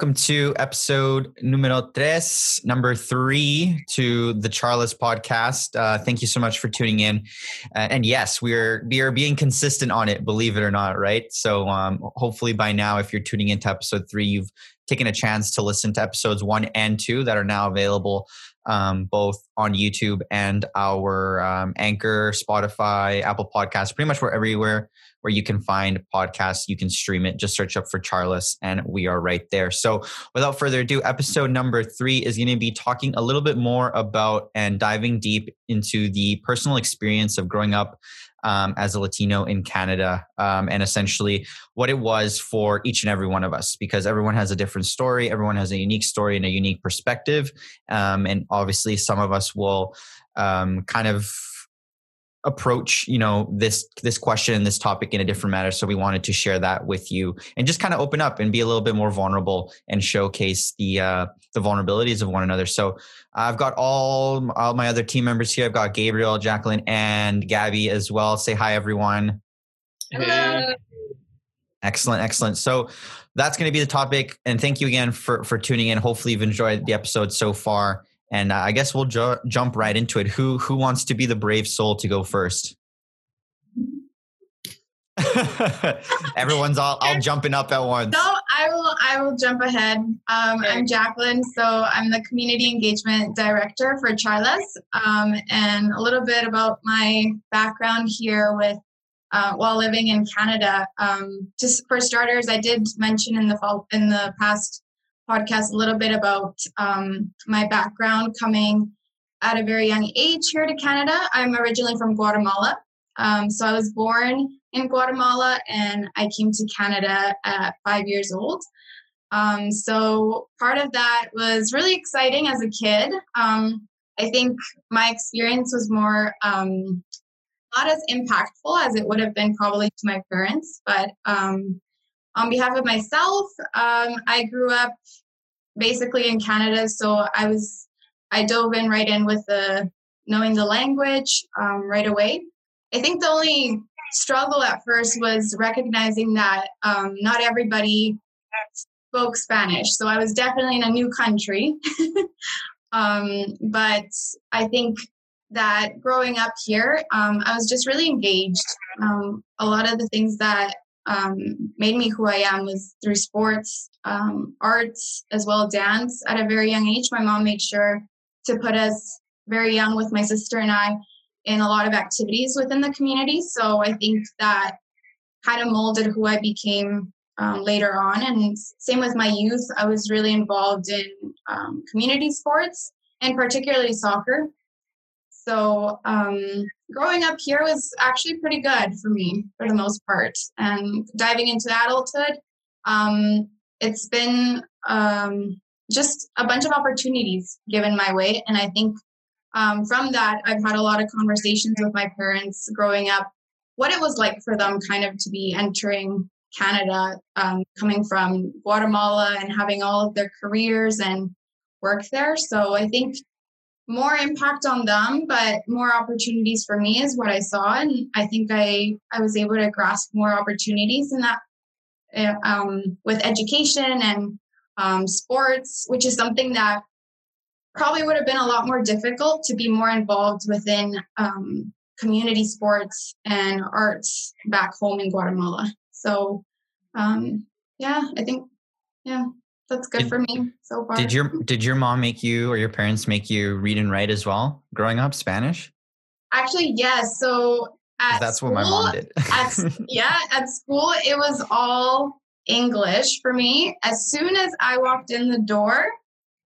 Welcome to episode numero tres, number three to the Charlas podcast. Uh, thank you so much for tuning in. Uh, and yes, we're we are being consistent on it, believe it or not, right? So um, hopefully by now, if you're tuning into episode three, you've taken a chance to listen to episodes one and two that are now available um, both on YouTube and our um, Anchor, Spotify, Apple Podcasts, pretty much we're everywhere where you can find podcasts. You can stream it. Just search up for Charlas, and we are right there. So, without further ado, episode number three is going to be talking a little bit more about and diving deep into the personal experience of growing up um, as a Latino in Canada, um, and essentially what it was for each and every one of us, because everyone has a different story, everyone has a unique story and a unique perspective, um, and obviously some of us will um, kind of approach you know this this question this topic in a different manner so we wanted to share that with you and just kind of open up and be a little bit more vulnerable and showcase the uh the vulnerabilities of one another. So i've got all all my other team members here. I've got gabriel jacqueline and gabby as well. Say hi everyone. Hello. excellent excellent. So that's going to be the topic. And thank you again for for tuning in. Hopefully you've enjoyed the episode so far and uh, I guess we'll ju- jump right into it. Who who wants to be the brave soul to go first? Everyone's all, all jumping up at once. No, I will. I will jump ahead. Um, I'm Jacqueline, so I'm the community engagement director for Charlas. Um, and a little bit about my background here with uh, while living in Canada. Um, just for starters, I did mention in the fall in the past podcast a little bit about um, my background coming at a very young age here to Canada. I'm originally from Guatemala. Um, so I was born in Guatemala and I came to Canada at five years old. Um, so part of that was really exciting as a kid. Um, I think my experience was more um, not as impactful as it would have been probably to my parents, but um, on behalf of myself, um, I grew up basically in Canada, so I was I dove in right in with the knowing the language um, right away. I think the only struggle at first was recognizing that um, not everybody spoke Spanish. So I was definitely in a new country. um, but I think that growing up here, um, I was just really engaged. Um, a lot of the things that um, made me who I am was through sports, um, arts, as well dance. At a very young age, my mom made sure to put us very young with my sister and I in a lot of activities within the community. So I think that kind of molded who I became um, later on. And same with my youth, I was really involved in um, community sports and particularly soccer. So um, growing up here was actually pretty good for me for the most part. And diving into adulthood, um, it's been um, just a bunch of opportunities given my way. And I think um, from that, I've had a lot of conversations with my parents growing up, what it was like for them kind of to be entering Canada, um, coming from Guatemala and having all of their careers and work there. So I think more impact on them, but more opportunities for me is what I saw. And I think I, I was able to grasp more opportunities in that eh, um, with education and um, sports, which is something that probably would have been a lot more difficult to be more involved within um, community sports and arts back home in Guatemala. So, um, yeah, I think, yeah, that's good did, for me so far. Did your Did your mom make you or your parents make you read and write as well growing up Spanish? Actually, yes. So that's school, what my mom did. at, yeah, at school it was all English for me. As soon as I walked in the door,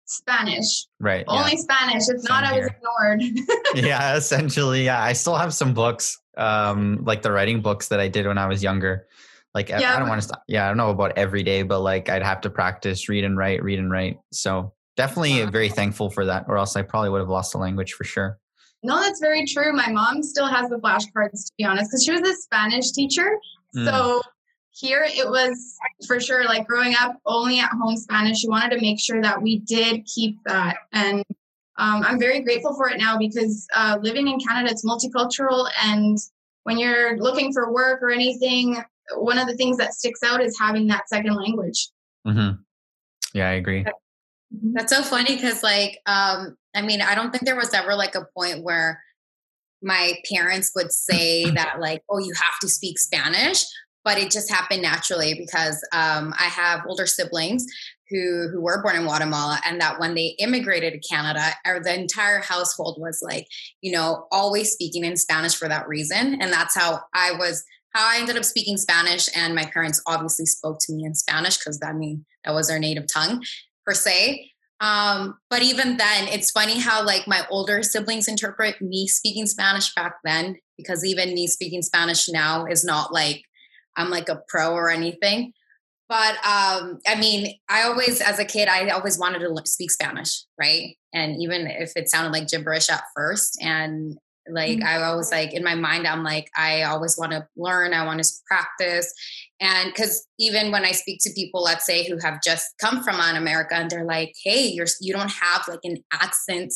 Spanish. Right. Only yeah. Spanish. If Same not, here. I was ignored. yeah, essentially. Yeah. I still have some books, um, like the writing books that I did when I was younger. Like yeah, I don't want to stop. Yeah, I don't know about every day, but like I'd have to practice, read and write, read and write. So definitely very thankful for that, or else I probably would have lost the language for sure. No, that's very true. My mom still has the flashcards to be honest, because she was a Spanish teacher. Mm. So here it was for sure like growing up only at home Spanish. She wanted to make sure that we did keep that. And um, I'm very grateful for it now because uh, living in Canada, it's multicultural. And when you're looking for work or anything, one of the things that sticks out is having that second language. Mm-hmm. Yeah, I agree. That's so funny because, like, um, I mean, I don't think there was ever like a point where my parents would say that, like, oh, you have to speak Spanish, but it just happened naturally because um, I have older siblings who who were born in Guatemala, and that when they immigrated to Canada, or the entire household was like, you know, always speaking in Spanish for that reason, and that's how I was. How I ended up speaking Spanish, and my parents obviously spoke to me in Spanish because that I mean that was their native tongue per se. Um, but even then, it's funny how like my older siblings interpret me speaking Spanish back then, because even me speaking Spanish now is not like I'm like a pro or anything. But um, I mean, I always, as a kid, I always wanted to speak Spanish, right? And even if it sounded like gibberish at first, and like mm-hmm. I always like in my mind, I'm like, I always want to learn, I want to practice. And because even when I speak to people, let's say who have just come from Latin America, and they're like, "Hey, you're you don't have like an accent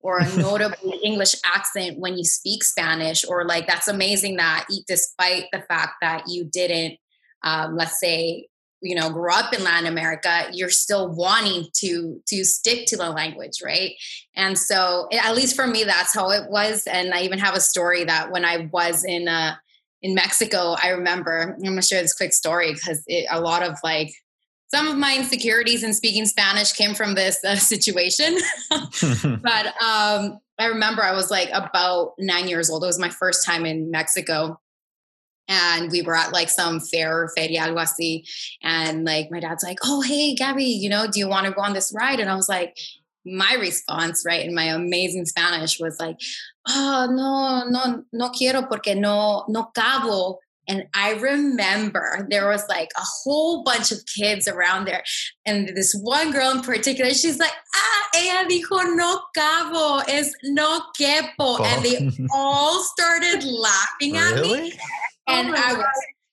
or a notable English accent when you speak Spanish," or like that's amazing that despite the fact that you didn't, um, let's say, you know grew up in latin america you're still wanting to to stick to the language right? And so at least for me that's how it was. And i even have a story that when i was in uh in mexico i remember i'm gonna share this quick story because a lot of like some of my insecurities in speaking spanish came from this uh, situation. But um i remember i was like about nine years old. It was my first time in mexico and we were at like some fair or feria algo así and like my dad's like oh hey gabby you know do you want to go on this ride and i was like my response right in my amazing spanish was like oh no no no quiero porque no no cabo and I remember there was like a whole bunch of kids around there. And this one girl in particular, she's like, ah, ella dijo no cabo, es no quepo. Oh. And they all started laughing at really? me. Oh and oh I was,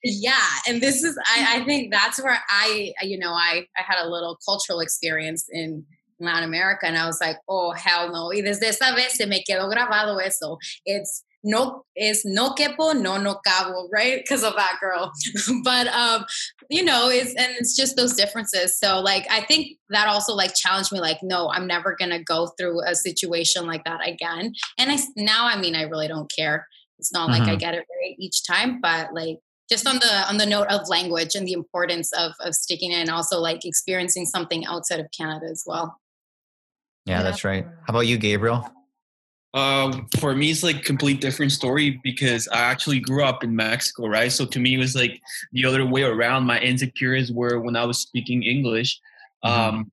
yeah. And this is, I, I think that's where I, you know, I, I had a little cultural experience in Latin America. And I was like, oh, hell no. Y desde esa vez se me quedó grabado eso. It's, no is no quepo, no no cabo, right? Because of that girl. but um, you know, it's and it's just those differences. So like I think that also like challenged me, like, no, I'm never gonna go through a situation like that again. And I now I mean I really don't care. It's not mm-hmm. like I mm-hmm. get it right each time, but like just on the on the note of language and the importance of of sticking in, also like experiencing something outside of Canada as well. Yeah, yeah. that's right. How about you, Gabriel? Uh, for me, it's like complete different story because I actually grew up in Mexico, right? So to me, it was like the other way around. My insecurities were when I was speaking English. Mm-hmm. Um,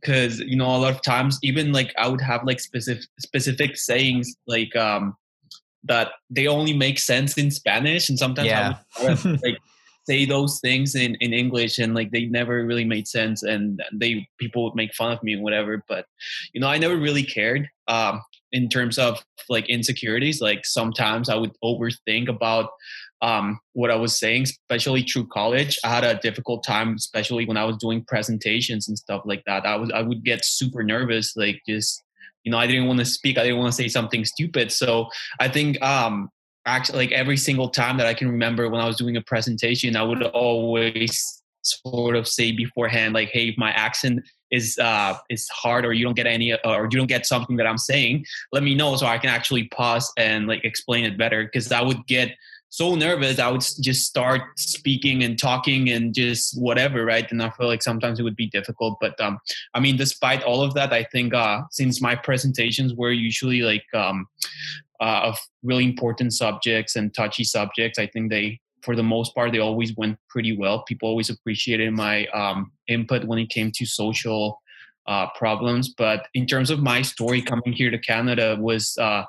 because you know a lot of times even like i would have like specific specific sayings like um that they only make sense in Spanish, and sometimes yeah. I would like say those things in, in English, and like they never really made sense, and they people would make fun of me and whatever. But you know, I never really cared um, in terms of like insecurities. Like sometimes I would overthink about um, what I was saying, especially through college. I had a difficult time, especially when I was doing presentations and stuff like that. I was I would get super nervous, like just you know, I didn't want to speak. I didn't want to say something stupid. So I think um, actually, like every single time that I can remember when I was doing a presentation, I would always sort of say beforehand, like, "Hey, if my accent is uh, is hard, or you don't get any, uh, or you don't get something that I'm saying, let me know so I can actually pause and like explain it better." Because I would get so nervous i would just start speaking and talking and just whatever right? And i feel like sometimes it would be difficult but um i mean despite all of that i think uh since my presentations were usually like um uh, of really important subjects and touchy subjects i think they for the most part they always went pretty well. People always appreciated my um input when it came to social uh, problems. But in terms of my story coming here to canada was uh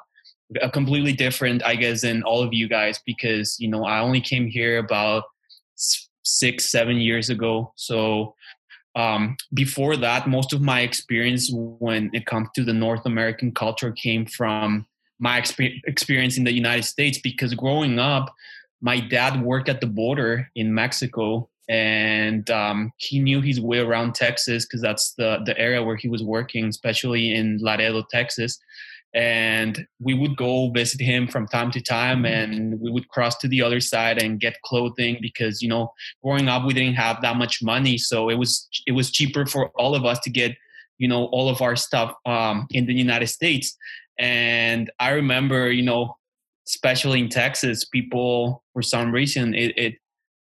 completely different, I guess, than all of you guys because you know I only came here about six, seven years ago. So um, before that, most of my experience when it comes to the North American culture came from my exp- experience in the United States because growing up, my dad worked at the border in Mexico and um, he knew his way around Texas because that's the the area where he was working, especially in Laredo, Texas and we would go visit him from time to time and we would cross to the other side and get clothing because you know growing up we didn't have that much money so it was it was cheaper for all of us to get you know all of our stuff um, in the united states. And i remember you know especially in texas people for some reason it it,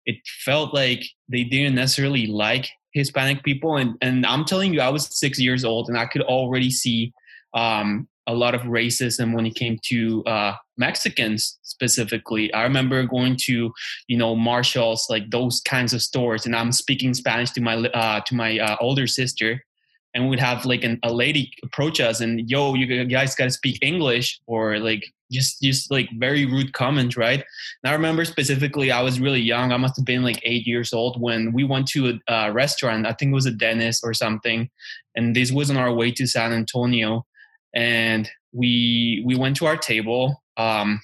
it felt like they didn't necessarily like hispanic people and and i'm telling you i was six years old and i could already see um, a lot of racism when it came to uh, Mexicans specifically. I remember going to, you know, Marshalls, like those kinds of stores, and I'm speaking Spanish to my uh, to my uh, older sister, and we'd have like an, a lady approach us and, "Yo, you guys got to speak English," or like just just like very rude comments, right? And I remember specifically, I was really young. I must have been like eight years old when we went to a uh, restaurant. I think it was a dentist or something, and this was on our way to San Antonio and we we went to our table. Um,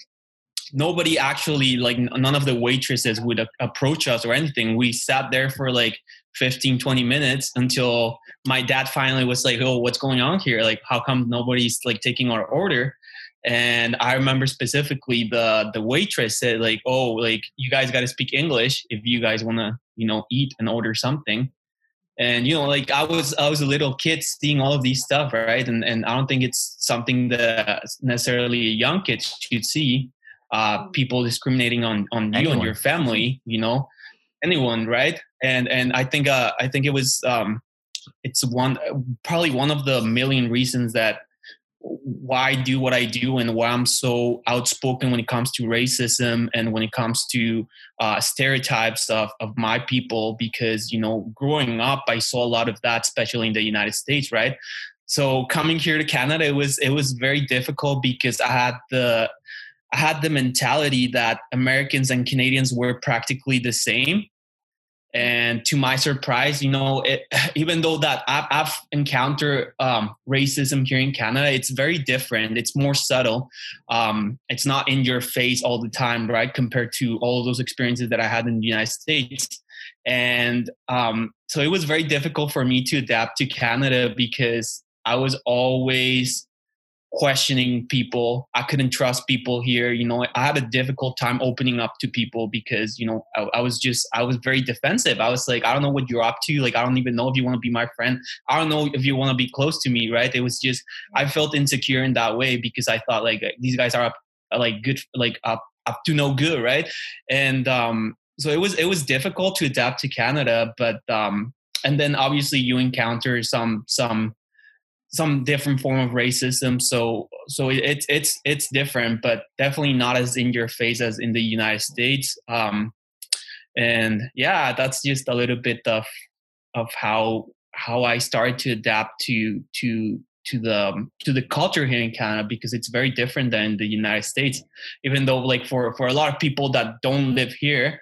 nobody actually like none of the waitresses would a- approach us or anything. We sat there for like 15 20 minutes until my dad finally was like oh what's going on here? Like how come nobody's like taking our order? And i remember specifically the the waitress said like oh like you guys got to speak english if you guys want to you know eat and order something and you know like i was i was a little kid seeing all of these stuff right? And and i don't think it's something that necessarily a young kid should see uh people discriminating on on you and your family you know? Anyone right? And and i think uh i think it was um it's one probably one of the million reasons that why I do what I do and why I'm so outspoken when it comes to racism and when it comes to uh, stereotypes of, of my people because you know growing up I saw a lot of that especially in the United States right? So coming here to Canada it was it was very difficult because I had the I had the mentality that Americans and Canadians were practically the same and to my surprise you know it, even though that i've, I've encountered um, racism here in canada it's very different. It's more subtle. Um, it's not in your face all the time right compared to all those experiences that i had in the united states. And um, so it was very difficult for me to adapt to canada because i was always questioning people. I couldn't trust people here. You know, I had a difficult time opening up to people because, you know, I, I, was just, I was very defensive. I was like, I don't know what you're up to. Like, I don't even know if you want to be my friend. I don't know if you want to be close to me. Right. It was just, I felt insecure in that way because I thought like these guys are up, like good, like up, up to no good. Right. And, um, so it was, it was difficult to adapt to Canada, but, um, and then obviously you encounter some, some, some different form of racism. So so it's it's it's different but definitely not as in your face as in the united states. Um and yeah that's just a little bit of of how how i started to adapt to to to the to the culture here in canada because it's very different than the united states. Even though like for for a lot of people that don't live here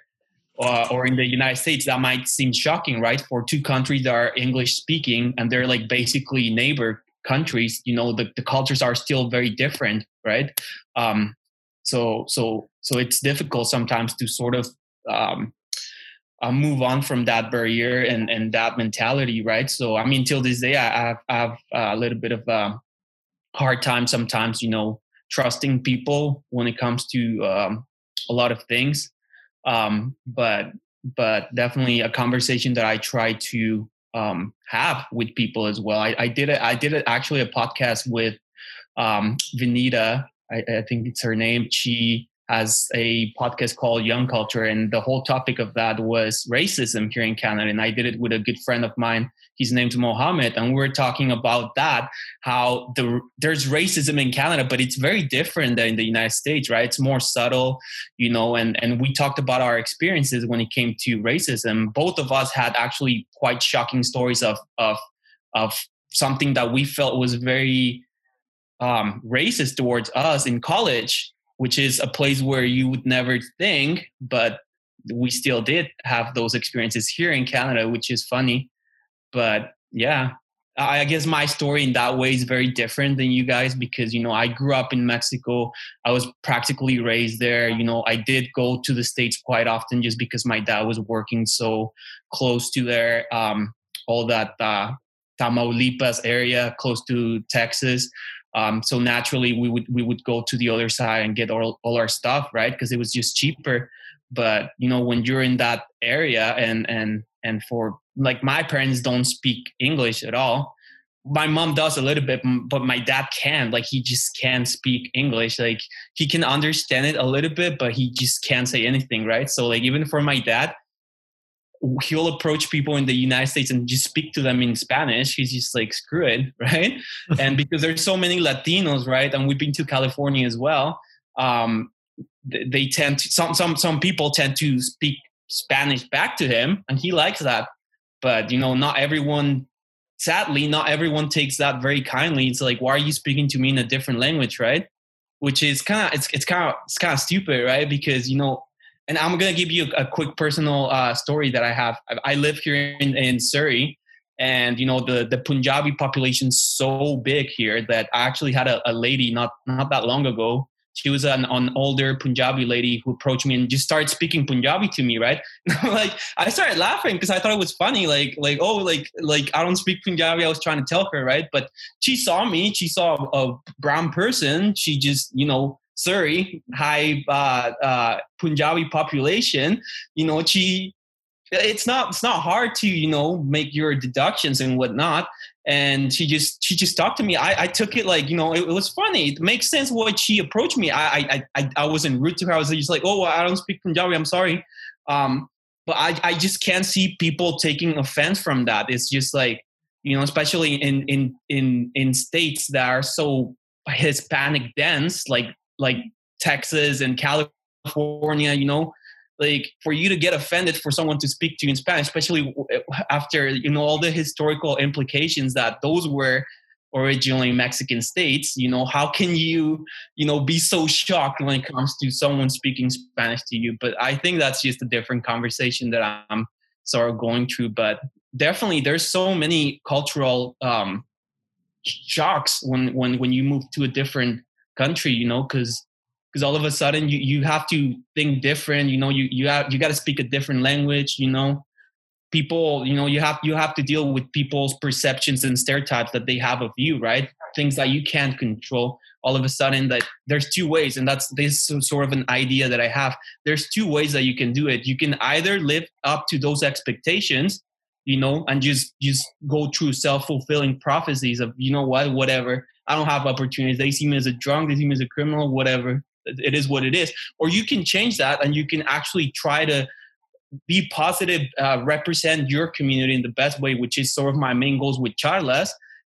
uh, or in the United States, that might seem shocking, right? For two countries that are English speaking and they're like basically neighbor countries, you know, the, the cultures are still very different, right? Um, so, so, so it's difficult sometimes to sort of um, uh, move on from that barrier and, and that mentality, right? So, I mean, till this day, I have, I have a little bit of a hard time sometimes, you know, trusting people when it comes to um, a lot of things um, but but definitely a conversation that I try to um, have with people as well. I, I did it. I did actually a podcast with um, Vinita. I, I think it's her name. She has a podcast called Young Culture, and the whole topic of that was racism here in Canada. And I did it with a good friend of mine. He's named Mohammed, and we were talking about that. How the there's racism in Canada, but it's very different than in the United States, right? It's more subtle, you know. And and we talked about our experiences when it came to racism. Both of us had actually quite shocking stories of of of something that we felt was very um, racist towards us in college which is a place where you would never think, but we still did have those experiences here in Canada, which is funny. But yeah, I guess my story in that way is very different than you guys because, you know, I grew up in Mexico. I was practically raised there. You know, I did go to the States quite often just because my dad was working so close to there. Um, all that uh, Tamaulipas area, close to Texas. Um, so naturally, we would we would go to the other side and get all, all our stuff, right? Because it was just cheaper. But you know, when you're in that area, and and and for like my parents don't speak English at all. My mom does a little bit, but my dad can't. Like he just can't speak English. Like he can understand it a little bit, but he just can't say anything, right? So like even for my dad, he'll approach people in the United States and just speak to them in Spanish. He's just like, screw it, right? and because there's so many Latinos, right? And we've been to California as well. Um, they tend to some some some people tend to speak Spanish back to him, and he likes that. But you know, not everyone. Sadly, not everyone takes that very kindly. It's like, why are you speaking to me in a different language, right? Which is kind of it's it's kind of it's kind of stupid, right? Because you know and I'm gonna give you a, quick personal uh, story that I have. I, I live here in, in, Surrey, and you know the the Punjabi population's so big here that I actually had a, a lady not not that long ago. She was an, an older Punjabi lady who approached me and just started speaking Punjabi to me, right? like I started laughing because I thought it was funny. Like like oh like like I don't speak Punjabi. I was trying to tell her, right? But she saw me. She saw a brown person. She just you know Surrey, high uh, uh, Punjabi population, you know, she it's not it's not hard to you know make your deductions and whatnot. And she just she just talked to me. I, I took it like you know it, it, was funny. It makes sense what she approached me. I i i, I wasn't rude to her. I was just like oh i don't speak punjabi. I'm sorry. Um but i i just can't see people taking offense from that. It's just like you know especially in in in in states that are so hispanic dense like like Texas and California, you know, like for you to get offended for someone to speak to you in Spanish, especially after you know all the historical implications that those were originally Mexican states, you know, how can you, you know, be so shocked when it comes to someone speaking Spanish to you? But I think that's just a different conversation that I'm sort of going through. But definitely, there's so many cultural um, shocks when when when you move to a different country, you know, because because all of a sudden you, you have to think different, you know, you you have you got to speak a different language, you know. People, you know, you have you have to deal with people's perceptions and stereotypes that they have of you, right? Things that you can't control. All of a sudden, that there's two ways, and that's this sort of an idea that I have. There's two ways that you can do it. You can either live up to those expectations, you know, and just just go through self fulfilling prophecies of you know what, whatever I don't have opportunities. They see me as a drunk, they see me as a criminal, whatever. It is what it is. Or you can change that and you can actually try to be positive, uh, represent your community in the best way, which is sort of my main goals with Charlas.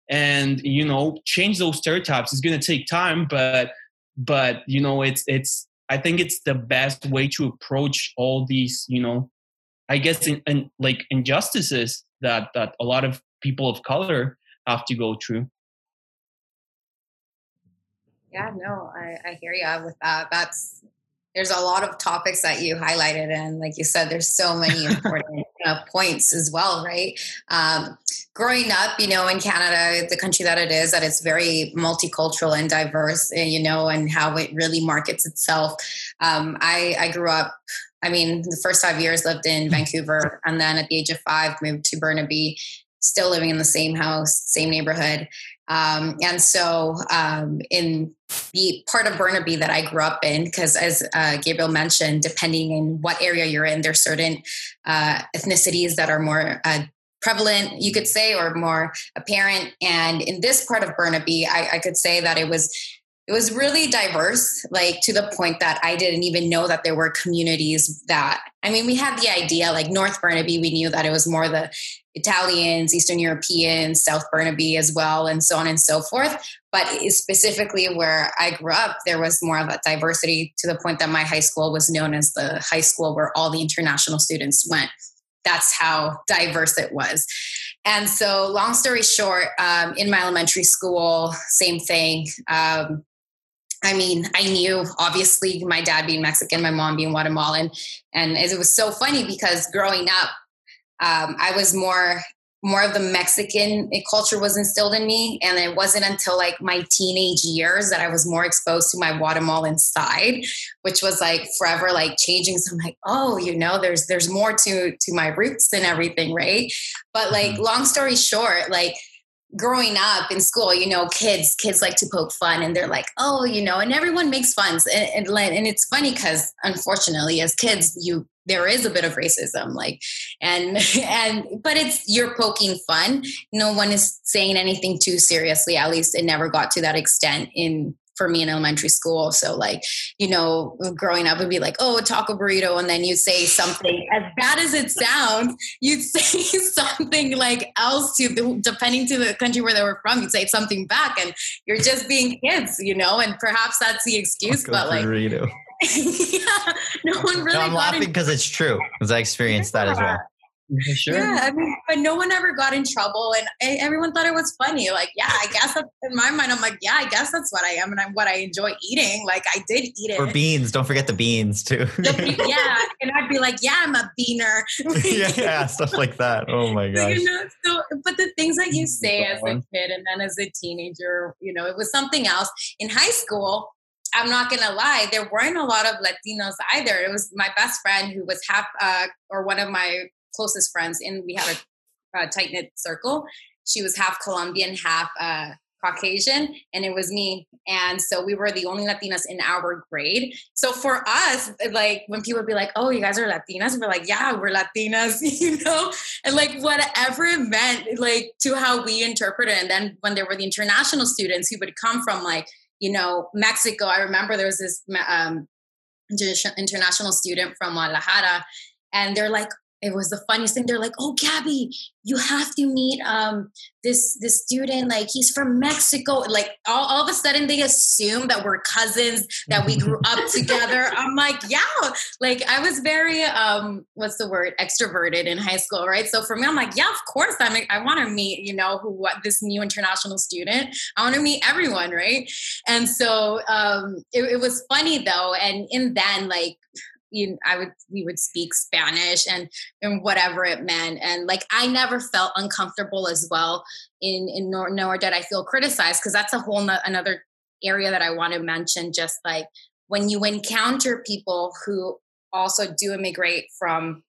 And you know, change those stereotypes. It's going to take time, but but you know, it's it's. I think it's the best way to approach all these, you know, I guess in, in like injustices that that a lot of people of color have to go through. Yeah, no, I, I hear you with that. That's there's a lot of topics that you highlighted, and like you said, there's so many important uh, points as well, right? Um, growing up, you know, in Canada, the country that it is, that it's very multicultural and diverse, eh, you know, and how it really markets itself. Um, I, I grew up I mean, the first five years lived in mm-hmm. Vancouver, and then at the age of five, moved to Burnaby, still living in the same house, same neighborhood. Um, and so, um, in the part of Burnaby that I grew up in, because as uh, Gabriel mentioned, depending in what area you're in, there's certain uh, ethnicities that are more uh, prevalent, you could say, or more apparent. And in this part of Burnaby, I, I could say that it was it was really diverse, like to the point that I didn't even know that there were communities that, I mean, we had the idea, like North Burnaby, we knew that it was more the Italians, Eastern Europeans, South Burnaby as well, and so on and so forth. But specifically where I grew up, there was more of a diversity to the point that my high school was known as the high school where all the international students went. That's how diverse it was. And so, long story short, um, in my elementary school, same thing. Um, I mean, I knew obviously my dad being Mexican, my mom being Guatemalan, and it was so funny because growing up, um, I was more more of the Mexican culture was instilled in me, and it wasn't until like my teenage years that I was more exposed to my Guatemalan side, which was like forever like changing. So I'm like, oh, you know, there's there's more to to my roots and everything, right? But like, mm-hmm. long story short, like growing up in school, you know, kids kids like to poke fun, and they're like, oh, you know, and everyone makes fun, and and, and it's funny because unfortunately, as kids, you there is a bit of racism, like, and and but it's you're poking fun. No one is saying anything too seriously. At least it never got to that extent in for me in elementary school. So like, you know, growing up would be like, oh, taco burrito. And then you say something as bad as it sounds, you'd say something like else to depending to the country where they were from, you'd say something back and you're just being kids, you know, and perhaps that's the excuse, taco but like burrito. yeah, no one really. No, I'm laughing because it's true because I experienced yeah. that as well. Sure. Yeah, I mean, but no one ever got in trouble, and everyone thought it was funny. Like, yeah, I guess in my mind, I'm like, yeah, I guess that's what I am, and I'm what I enjoy eating. Like, I did eat it. Or beans. Don't forget the beans too. the, yeah, and I'd be like, yeah, I'm a beaner. yeah, yeah, stuff like that. Oh my gosh. You know, so, but the things that you say as a kid and then as a teenager, you know, it was something else. In high school, I'm not gonna lie, there weren't a lot of Latinos either. It was my best friend who was half, uh, or one of my closest friends, and we had a, a tight knit circle. She was half Colombian, half uh, Caucasian, and it was me. And so we were the only Latinas in our grade. So for us, like when people would be like, "Oh, you guys are Latinas," we're like, "Yeah, we're Latinas," you know, and like whatever it meant, like to how we interpret it. And then when there were the international students who would come from like you know Mexico, I remember there was this um, international student from Guadalajara, and they're like, it was the funniest thing. They're like, "Oh, Gabby, you have to meet um this this student. Like he's from Mexico." Like all, all of a sudden, they assume that we're cousins, that we grew up together. I'm like, yeah. Like I was very um, what's the word? Extroverted in high school, right? So for me, I'm like, yeah, of course. I'm. I want to meet, you know, who what this new international student. I want to meet everyone, right? And so um, it, it was funny though, and in then like you I would we would speak Spanish and and whatever it meant. And like I never felt uncomfortable as well in in nor, nor did I feel criticized because that's a whole no, another area that I want to mention just like when you encounter people who also do immigrate from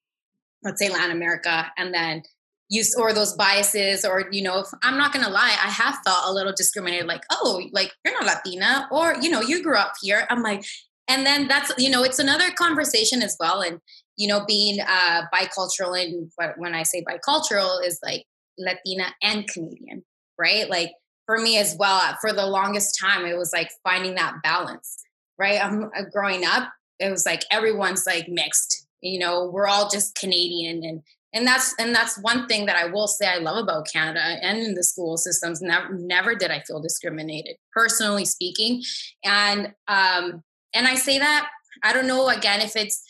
let's say Latin America and then use or those biases or you know i'm not gonna lie i have felt a little discriminated like oh like you're not latina or you know you grew up here. I'm like and then that's you know it's another conversation as well. And you know being uh bicultural and when i say bicultural is like latina and canadian right? Like for me as well for the longest time it was like finding that balance right? I'm uh, growing up it was like everyone's like mixed you know? We're all just canadian. And and that's and that's one thing that i will say i love about canada and in the school systems. Never never did i feel discriminated personally speaking. And um and I say that, I don't know, again, if it's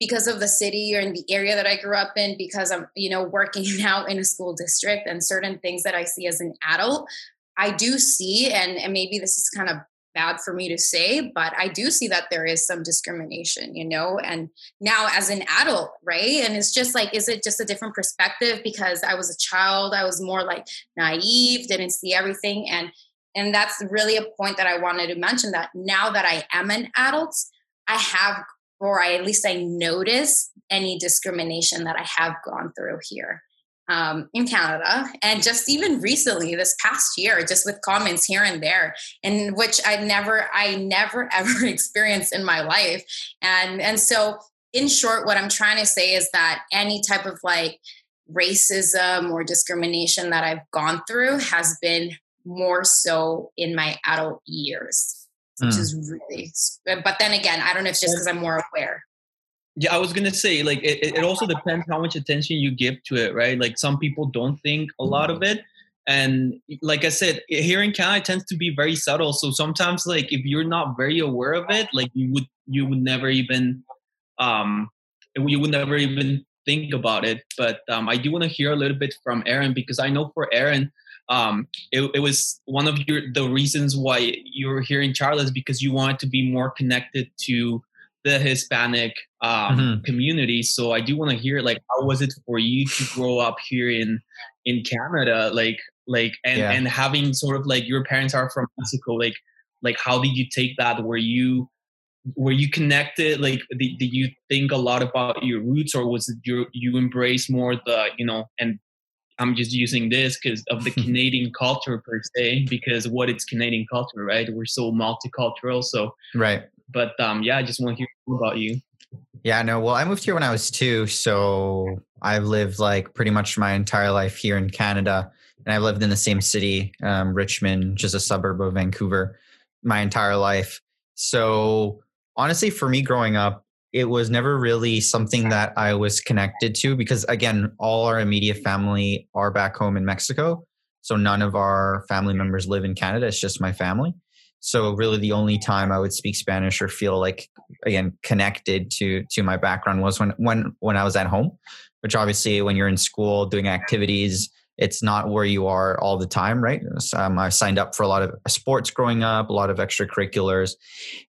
because of the city or in the area that I grew up in, because I'm, you know, working now in a school district and certain things that I see as an adult, I do see, and, and maybe this is kind of bad for me to say, but I do see that there is some discrimination, you know, and now as an adult, right? And it's just like, is it just a different perspective because I was a child, I was more like naive, didn't see everything. And and that's really a point that I wanted to mention that now that I am an adult, I have, or I, at least I notice any discrimination that I have gone through here um, in Canada. And just even recently, this past year, just with comments here and there, in which I never, I never ever experienced in my life. And, and so in short, what I'm trying to say is that any type of like racism or discrimination that I've gone through has been more so in my adult years, which mm. is really, but then again, I don't know if it's just because I'm more aware. Yeah, I was gonna say like it, it also depends how much attention you give to it, right? Like some people don't think a lot of it, and like I said, here in Canada, it tends to be very subtle. So sometimes, like if you're not very aware of it, like you would you would never even um you would never even think about it. But um, I do want to hear a little bit from Aaron because I know for Aaron, um, it, it, was one of your the reasons why you were here in Charlas because you wanted to be more connected to the Hispanic um, mm-hmm. community. So I do want to hear like how was it for you to grow up here in in Canada, like like and yeah. and having sort of like your parents are from Mexico, like like how did you take that? Were you were you connected like did, did you think a lot about your roots or was it you you embrace more the you know and I'm just using this because of the Canadian culture per se, because what it's Canadian culture, right? We're so multicultural. So right. But um, yeah, I just want to hear about you. Yeah, no. Well, I moved here when I was two, so I've lived like pretty much my entire life here in Canada, and I've lived in the same city, um, Richmond, just a suburb of Vancouver, my entire life. So honestly, for me growing up, it was never really something that I was connected to because, again, all our immediate family are back home in Mexico. So none of our family members live in Canada. It's just my family. So really, the only time I would speak Spanish or feel like again connected to to my background was when when when I was at home. Which obviously, when you're in school doing activities, it's not where you are all the time, right? Um, I signed up for a lot of sports growing up, a lot of extracurriculars,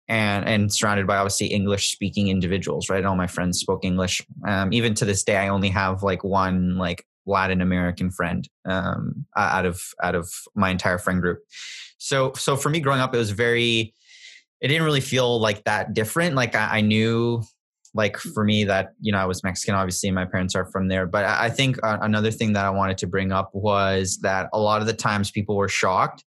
and and surrounded by obviously English speaking individuals, right? All my friends spoke English. Um, even to this day, I only have like one like Latin American friend um, out of out of my entire friend group. So so for me growing up, it was very. It didn't really feel like that different. Like I, I knew like for me that you know i was mexican obviously my parents are from there but i think uh, another thing that i wanted to bring up was that a lot of the times people were shocked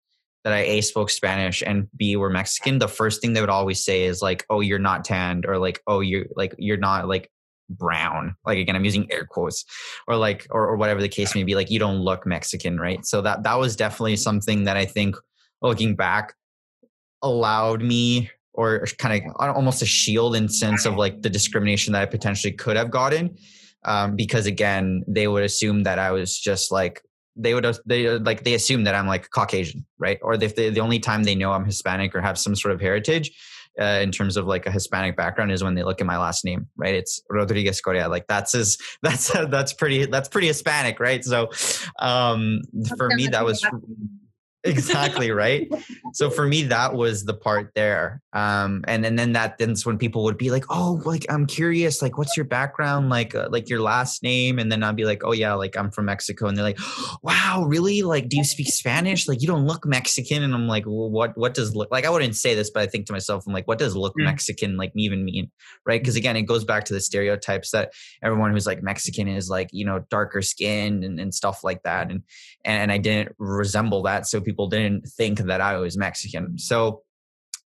that i a spoke spanish and b were mexican. The first thing they would always say is like oh you're not tanned or like oh you're like you're not like brown like again i'm using air quotes or like or, or whatever the case may be like you don't look mexican right? So that that was definitely something that i think looking back allowed me or kind of almost a shield in sense of like the discrimination that I potentially could have gotten. Um, because again, they would assume that I was just like they would they like they assume that I'm like Caucasian, right? Or if they, the only time they know I'm Hispanic or have some sort of heritage uh, in terms of like a Hispanic background is when they look at my last name, right? It's Rodriguez Correa. Like that's his that's that's pretty that's pretty Hispanic, right? So um, for me, that was exactly right? So for me that was the part there um and and then that then's when people would be like oh like i'm curious like what's your background? Like uh, like your last name? And then i'd be like oh yeah like i'm from mexico. And they're like wow really? Like do you speak spanish? Like you don't look mexican. And i'm like well, what what does look like i wouldn't say this but i think to myself i'm like what does look mm. mexican like even mean? Right? Because again it goes back to the stereotypes that everyone who's like mexican is like you know darker skinned and, and stuff like that. And and i didn't resemble that so people didn't think that I was Mexican. So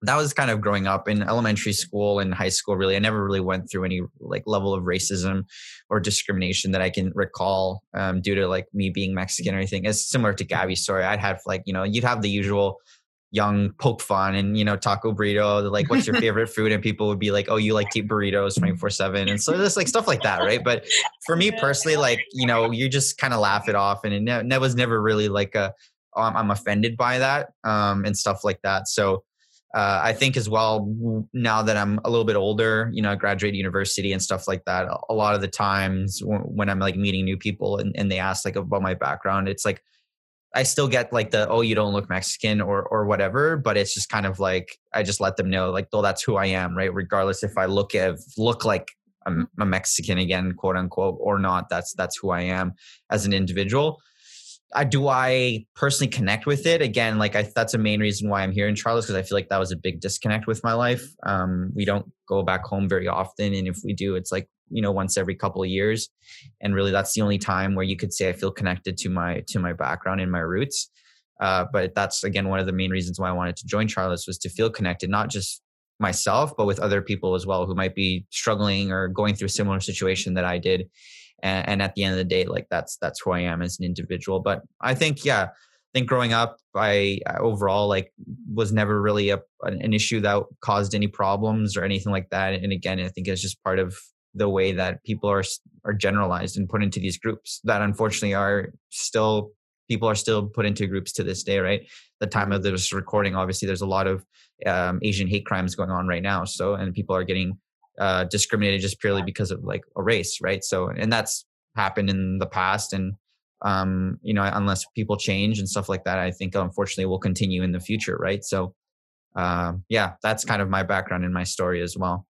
that was kind of growing up in elementary school and high school really. I never really went through any like level of racism or discrimination that i can recall um, due to like me being mexican or anything. It's similar to gabby's story. I'd have like you know you'd have the usual young poke fun and you know taco burrito like what's your favorite food and people would be like oh you like to eat burritos 24 7 and so there's like stuff like that right but for me personally like you know you just kind of laugh it off and it, ne- it was never really like a I'm, I'm offended by that um, and stuff like that. So uh, I think as well now that I'm a little bit older, you know, I graduated university and stuff like that. A lot of the times when I'm like meeting new people and, and they ask like about my background, it's like I still get like the oh you don't look Mexican or or whatever, but it's just kind of like I just let them know like oh that's who I am, right? Regardless if I look at look like I'm a Mexican again, quote unquote, or not. That's that's who I am as an individual. I, do I personally connect with it again? Like I, that's a main reason why I'm here in Charlas because I feel like that was a big disconnect with my life. Um, we don't go back home very often, and if we do, it's like you know once every couple of years, and really that's the only time where you could say I feel connected to my to my background and my roots. Uh, but that's again one of the main reasons why I wanted to join Charlas was to feel connected, not just myself, but with other people as well who might be struggling or going through a similar situation that I did and, and at the end of the day like that's that's who i am as an individual but i think yeah I think growing up, I overall like was never really a an issue that caused any problems or anything like that. And again, I think it's just part of the way that people are are generalized and put into these groups that unfortunately are still people are still put into groups to this day. Right, the time of this recording, obviously, there's a lot of um, Asian hate crimes going on right now. So, and people are getting uh, discriminated just purely because of like a race, right? So, and that's happened in the past, and um, you know, unless people change and stuff like that, I think unfortunately will continue in the future, right? So, uh, yeah, that's kind of my background in my story as well.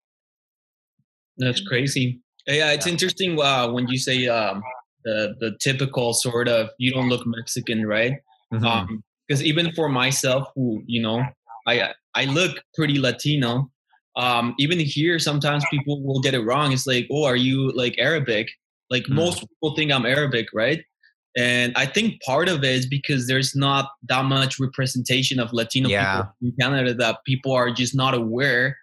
That's crazy. Yeah, it's yeah. interesting uh, when you say um, the the typical sort of you don't look Mexican, right? Because mm-hmm. um, even for myself, who you know, I I look pretty Latino, um, even here sometimes people will get it wrong it's like oh are you like arabic like mm. most people think i'm arabic right and I think part of it is because there's not that much representation of Latino Yeah. people in Canada that people are just not aware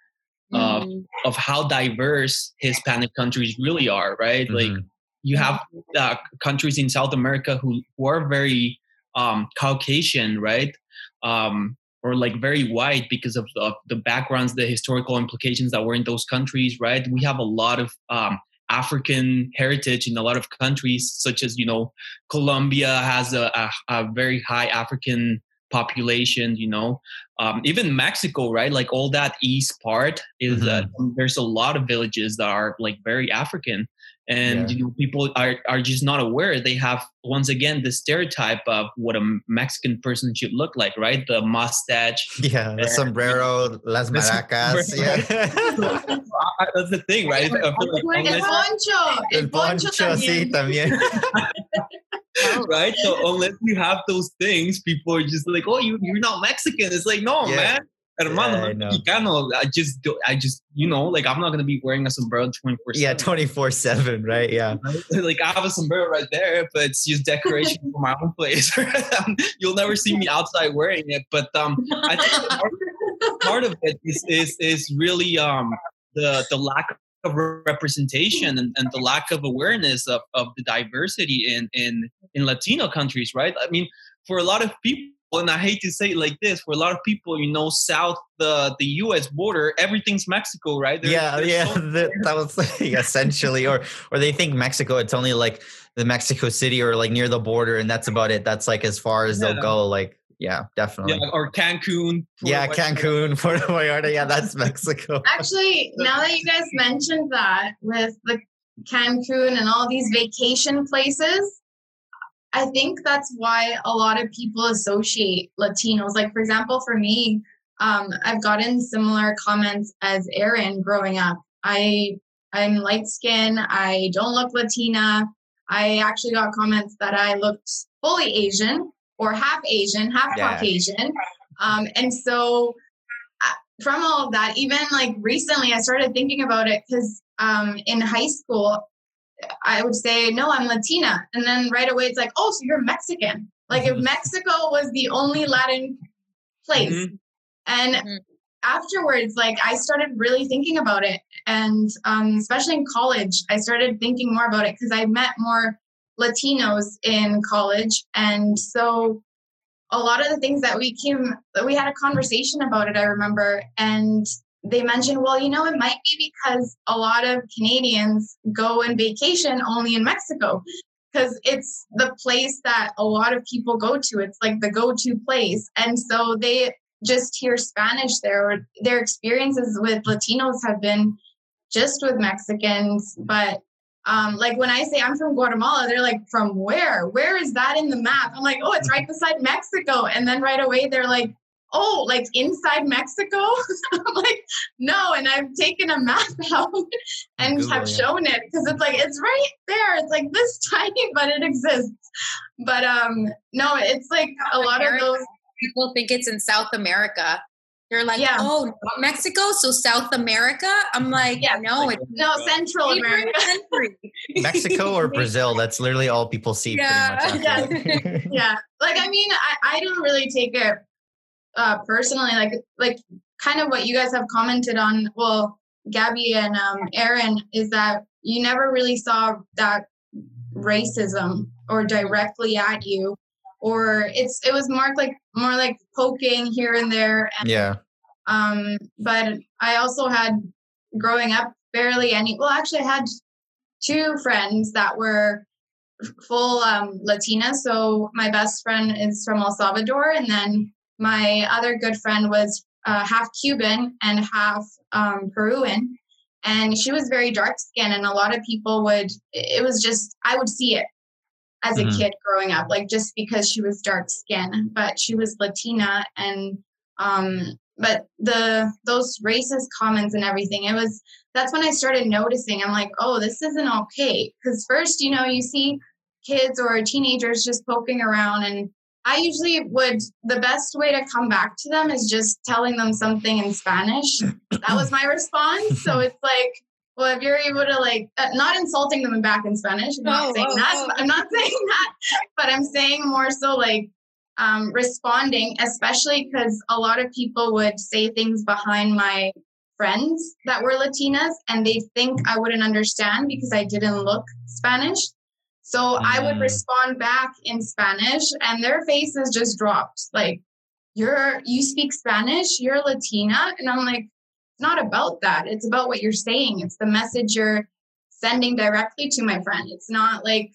of Mm. of how diverse Hispanic countries really are, right? Like Mhm. you have uh, countries in South America who, who are very um, Caucasian, right? Um, or like very white because of the, the backgrounds, the historical implications that were in those countries, right? We have a lot of um, African heritage in a lot of countries, such as, you know, Colombia has a, a, a very high African population, you know, um, even Mexico, right? Like all that east part is uh, there's a lot of villages that are like very African, and Yeah. you know people are are just not aware. They have once again the stereotype of what a Mexican person should look like, right? The mustache. Yeah, the sombrero, las maracas. sombrero. Yeah. That's the thing, right? Like El poncho. El El poncho poncho, sí, también. también. right? So unless you have those things, people are just like, "Oh, you you're not Mexican." It's like, no, Yeah. man. Hermano, Yeah, I I'm. Mexicano. I just do, I just you know like I'm not gonna be wearing a sombrero 24 Yeah, 24 7, right? Yeah. like I have a sombrero right there, but it's just decoration for my own place. You'll never see me outside wearing it. But um, I think part, part of it is is is really um the the lack of representation and, and the lack of awareness of, of the diversity in, in in Latino countries, right? I mean, for a lot of people, and I hate to say it like this, for a lot of people, you know, south the the U.S. border, everything's Mexico, right? There's- yeah, there's yeah. so- that, that was like, essentially, or or they think Mexico, it's only like the Mexico City or like near the border, and that's about it. That's like as far as they'll go. Like, yeah, definitely. yeah, or Cancun. Yeah, Puerto Vallarta. Cancun, Puerto Vallarta. Yeah, that's Mexico. Actually, now that you guys mentioned that with the Cancun and all these vacation places, I think that's why a lot of people associate Latinos. Like, for example, for me, um, I've gotten similar comments as Aaron growing up. I I'm light skinned. I don't look Latina. I actually got comments that I looked fully Asian or half Asian, half Yeah. Caucasian. Um, and so uh, from all of that, even like recently, I started thinking about it because um, in high school, I would say, no, I'm Latina. And then right away, it's like, oh, so you're Mexican. Like if. Mexico was the only Latin place. Mhm. And Mhm. afterwards, like I started really thinking about it. And um, especially in college, I started thinking more about it because I met more Latinos in college. And so a lot of the things that we came, we had a conversation about it, I remember. And they mentioned, well, you know, it might be because a lot of Canadians go on vacation only in Mexico because it's the place that a lot of people go to. It's like the go to place. And so they just hear Spanish there, or their experiences with Latinos have been just with Mexicans. But um, like when I say I'm from Guatemala, they're like, from where? Where is that in the map? I'm like, oh, it's right beside Mexico. And then right away, they're like, oh, like inside Mexico? I'm like, no. And I've taken a map out and Google, have yeah. shown it because it's like, it's right there. It's like this tiny, but it exists. But um, no, it's like a lot of those. People think it's in South America. They're like, Yeah. oh, Mexico, so South America. I'm like, Yeah. no, it's No, Central America. Mexico or Brazil. That's literally all people see. Yeah. Pretty much after. yeah like i mean i, I don't really take it uh personally like like kind of what you guys have commented on well gabby and um aaron is that you never really saw that racism or directly at you or it's it was more like more like poking here and there and yeah. um, but I also had growing up barely any. Well, actually, I had two friends that were full um, Latina. So my best friend is from El Salvador, and then my other good friend was uh, half Cuban and half um, Peruvian. And she was very dark skinned, and a lot of people would. It was just I would see it as Mhm. a kid growing up, like just because she was dark skinned, but she was Latina and um but the those racist comments and everything it was that's when i started noticing i'm like oh this isn't okay because first you know you see kids or teenagers just poking around and i usually would the best way to come back to them is just telling them something in spanish that was my response so it's like well, if you're able to like, uh, not insulting them back in Spanish, I'm not Oh, saying oh, that. oh. I'm not saying that, but I'm saying more so like um, responding, especially because a lot of people would say things behind my friends that were Latinas and they think I wouldn't understand because I didn't look Spanish. So I would Mm. respond back in Spanish and their faces just dropped. Like, you're you speak Spanish, you're Latina. And I'm like, it's not about that. It's about what you're saying. It's the message you're sending directly to my friend. It's not like,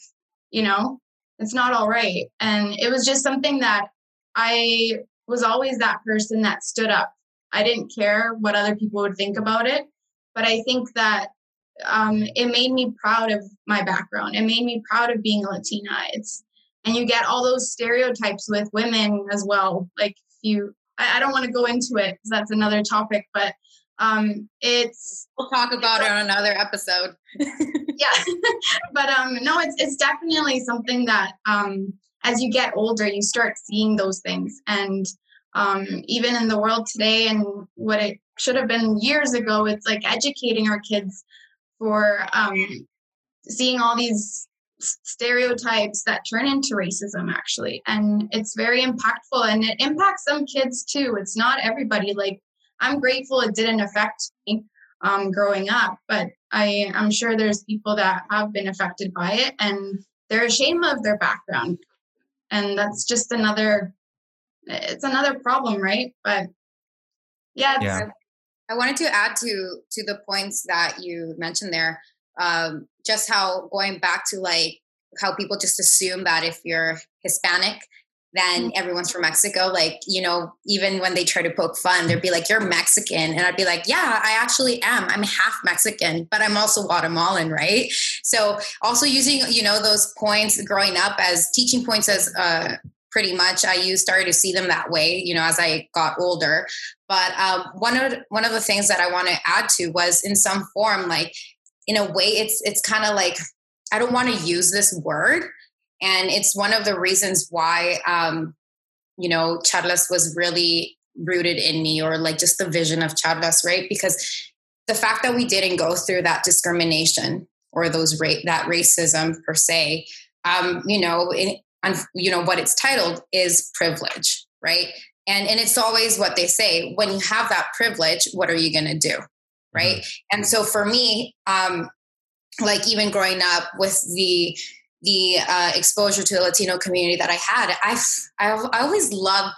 you know, it's not all right. And it was just something that I was always that person that stood up. I didn't care what other people would think about it. But I think that um, it made me proud of my background. It made me proud of being a Latina. It's and you get all those stereotypes with women as well. Like if you, I, I don't want to go into it because that's another topic, but um, it's We'll talk about it on another episode. yeah but um no it's it's definitely something that um as you get older you start seeing those things and um even in the world today and what it should have been years ago it's like educating our kids for um seeing all these stereotypes that turn into racism actually. And it's very impactful and it impacts some kids too. It's not everybody. Like i'm grateful it didn't affect me um, growing up but I, i'm sure there's people that have been affected by it and they're ashamed of their background. And that's just another it's another problem right? But yeah, it's, Yeah. I wanted to add to to the points that you mentioned there. Um, just how going back to like how people just assume that if you're Hispanic, then everyone's from Mexico. Like you know, even when they try to poke fun, they'd be like, "You're Mexican," and I'd be like, "Yeah, I actually am. I'm half Mexican, but I'm also Guatemalan, right?" So also using you know those points growing up as teaching points as uh, pretty much i used started to see them that way you know as i got older. But um, one of one of the things that i want to add to was in some form like in a way it's it's kind of like i don't want to use this word and it's one of the reasons why um, you know charlas was really rooted in me or like just the vision of charlas right? Because the fact that we didn't go through that discrimination or those ra- that racism per se um, you know on you know what it's titled is privilege right? And and it's always what they say when you have that privilege what are you going to do? Right? And so for me um like even growing up with the the uh, exposure to the latino community that i had i've i've I always loved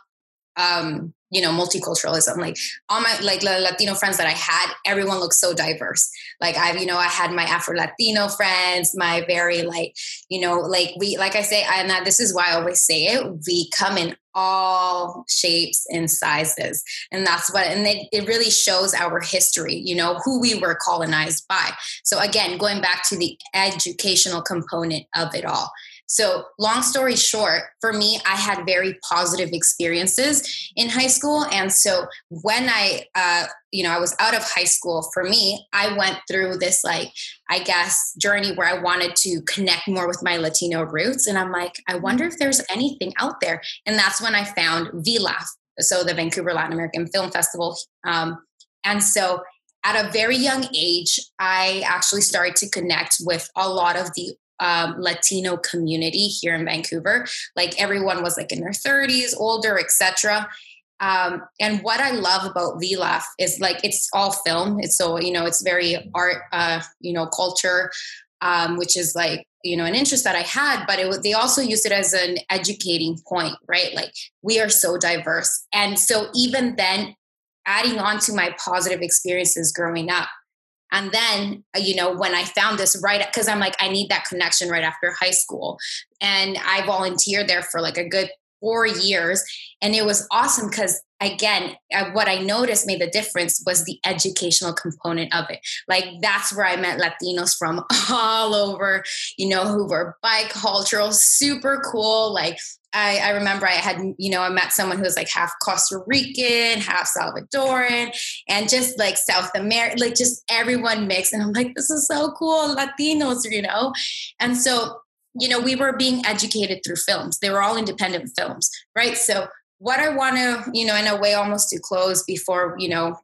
um you know multiculturalism. Like all my like latino friends that i had everyone looked so diverse. Like i've you know i had my afro latino friends my very like you know like we like i say and that this is why i always say it we come in all shapes and sizes. And that's what and it, it really shows our history you know who we were colonized by. So again going back to the educational component of it all so, long story short, for me, I had very positive experiences in high school. And so, when I, uh, you know, I was out of high school, for me, I went through this, like, I guess, journey where I wanted to connect more with my Latino roots. And I'm like, I wonder if there's anything out there. And that's when I found VLAF, so the Vancouver Latin American Film Festival. Um, and so, at a very young age, I actually started to connect with a lot of the um, Latino community here in Vancouver. Like everyone was like in their 30s, older, etc. Um, and what I love about VLAF is like it's all film. It's so you know it's very art, uh, you know, culture, um, which is like you know an interest that I had. But it they also used it as an educating point, right? Like we are so diverse, and so even then, adding on to my positive experiences growing up, and then, uh, you know, when I found this right, because I'm like, I need that connection right after high school. And I volunteered there for like a good four years. And it was awesome because, again, uh, what I noticed made the difference was the educational component of it. Like, that's where I met Latinos from all over, you know, who were bicultural, super cool. Like, I, I, remember I had, you know, I met someone who was like half Costa Rican, half Salvadoran, and just like South America, like just everyone mixed. And I'm like, this is so cool, Latinos, you know? And so, you know, we were being educated through films. They were all independent films, right? So, what I want to, you know, in a way almost to close before, you know,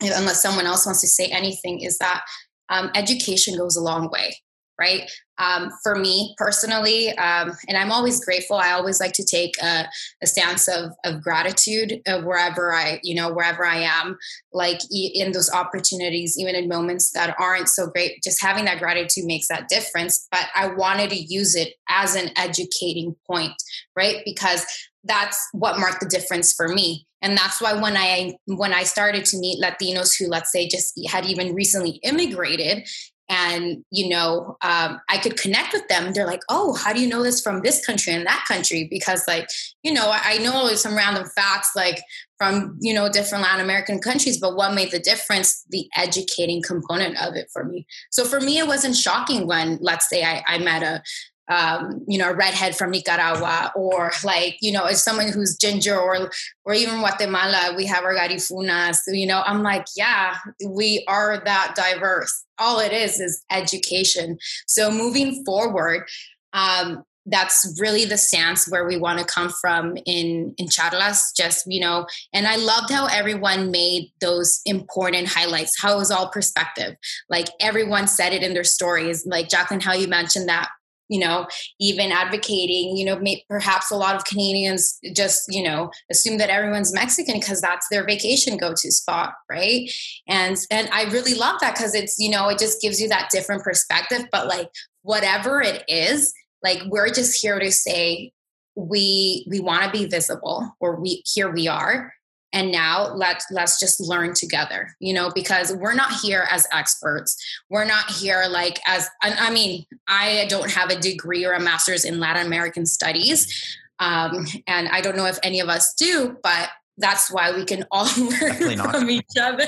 unless someone else wants to say anything, is that um, education goes a long way right? Um, for me personally, um, and I'm always grateful. I always like to take a, a stance of, of gratitude uh, wherever I, you know, wherever I am, like in those opportunities, even in moments that aren't so great. Just having that gratitude makes that difference. But I wanted to use it as an educating point, right? Because that's what marked the difference for me and that's why when i when i started to meet latinos who let's say just had even recently immigrated and you know um, i could connect with them. They're like oh how do you know this from this country and that country? Because like you know i know some random facts like from you know different latin american countries but what made the difference? The educating component of it for me. So for me it wasn't shocking when let's say i, I met a um, you know, a redhead from Nicaragua, or like, you know, as someone who's ginger, or or even Guatemala, we have our garifunas. So, You know, I'm like, yeah, we are that diverse. All it is is education. So moving forward, um, that's really the stance where we want to come from in in charlas just you know and i loved how everyone made those important highlights how it was all perspective like everyone said it in their stories like jacqueline how you mentioned that you know even advocating you know may, perhaps a lot of canadians just you know assume that everyone's mexican because that's their vacation go-to spot right? And and i really love that because it's you know it just gives you that different perspective but like whatever it is like we're just here to say we we want to be visible or we here we are and now let's let's just learn together you know because we're not here as experts. We're not here like as i mean i don't have a degree or a master's in latin american studies um, and i don't know if any of us do but that's why we can all learn from each other.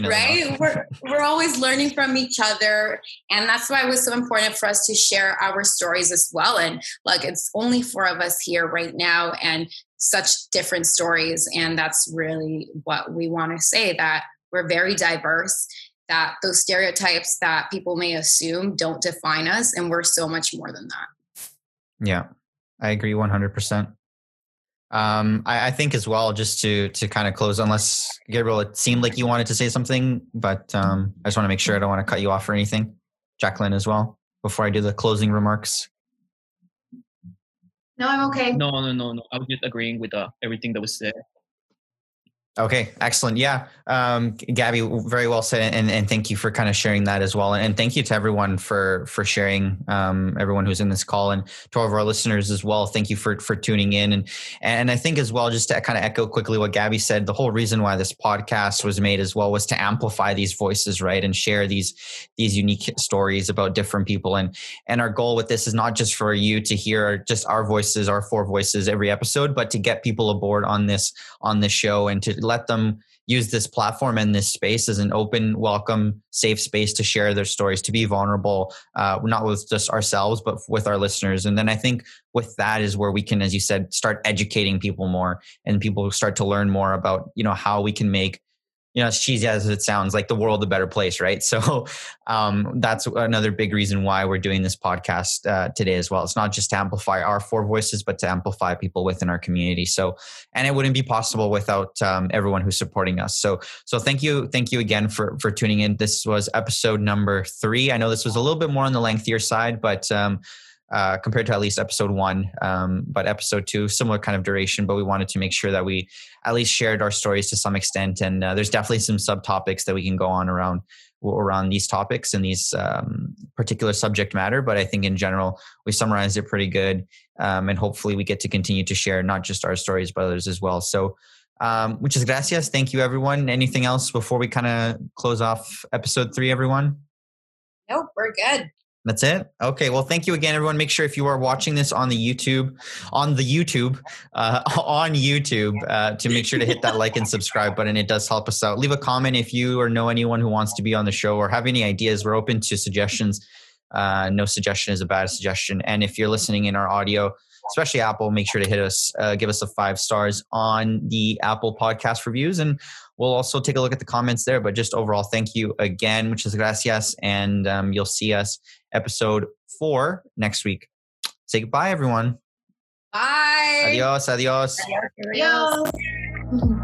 Right? We're, we're always learning from each other. And that's why it was so important for us to share our stories as well. And like it's only four of us here right now and such different stories. And that's really what we want to say that we're very diverse that those stereotypes that people may assume don't define us and we're so much more than that. Yeah. I agree 100% um, I, I, think as well, just to to kind of close, unless Gabriel, it seemed like you wanted to say something, but um, I just want to make sure I don't want to cut you off or anything. Jacqueline as well, before I do the closing remarks. No, I'm okay. No, no, no, no. I was just agreeing with uh, everything that was said. Okay, excellent. Yeah, um, Gabby, very well said, and, and thank you for kind of sharing that as well. And thank you to everyone for for sharing. Um, everyone who's in this call, and to all of our listeners as well. Thank you for for tuning in. And and I think as well, just to kind of echo quickly what Gabby said, the whole reason why this podcast was made as well was to amplify these voices, right, and share these these unique stories about different people. And and our goal with this is not just for you to hear just our voices, our four voices every episode, but to get people aboard on this on this show and to let them use this platform and this space as an open, welcome, safe space to share their stories, to be vulnerable, uh, not with just ourselves, but with our listeners. And then I think with that is where we can, as you said, start educating people more and people start to learn more about, you know, how we can make you know, as cheesy as it sounds, like the world a better place, right? So um, that's another big reason why we're doing this podcast uh, today as well. It's not just to amplify our four voices, but to amplify people within our community. So, and it wouldn't be possible without um, everyone who's supporting us. So, so thank you, thank you again for for tuning in. This was episode number three. I know this was a little bit more on the lengthier side, but um, uh, compared to at least episode one. Um, but episode two, similar kind of duration, but we wanted to make sure that we at least shared our stories to some extent. And uh, there's definitely some subtopics that we can go on around around these topics and these um, particular subject matter. But I think in general, we summarized it pretty good. Um, and hopefully we get to continue to share not just our stories, but others as well. So, um, is gracias. Thank you, everyone. Anything else before we kind of close off episode three, everyone? Nope, we're good. That's it. Okay. Well, thank you again, everyone. Make sure if you are watching this on the YouTube, on the YouTube, uh, on YouTube, uh, to make sure to hit that like and subscribe button. It does help us out. Leave a comment if you or know anyone who wants to be on the show or have any ideas. We're open to suggestions. Uh, no suggestion is a bad suggestion. And if you're listening in our audio, especially Apple, make sure to hit us, uh, give us a five stars on the Apple podcast reviews. And we'll also take a look at the comments there. But just overall, thank you again, muchas gracias. And um, you'll see us episode four next week. Say goodbye, everyone. Bye. Adios. Adios. Adios. adios.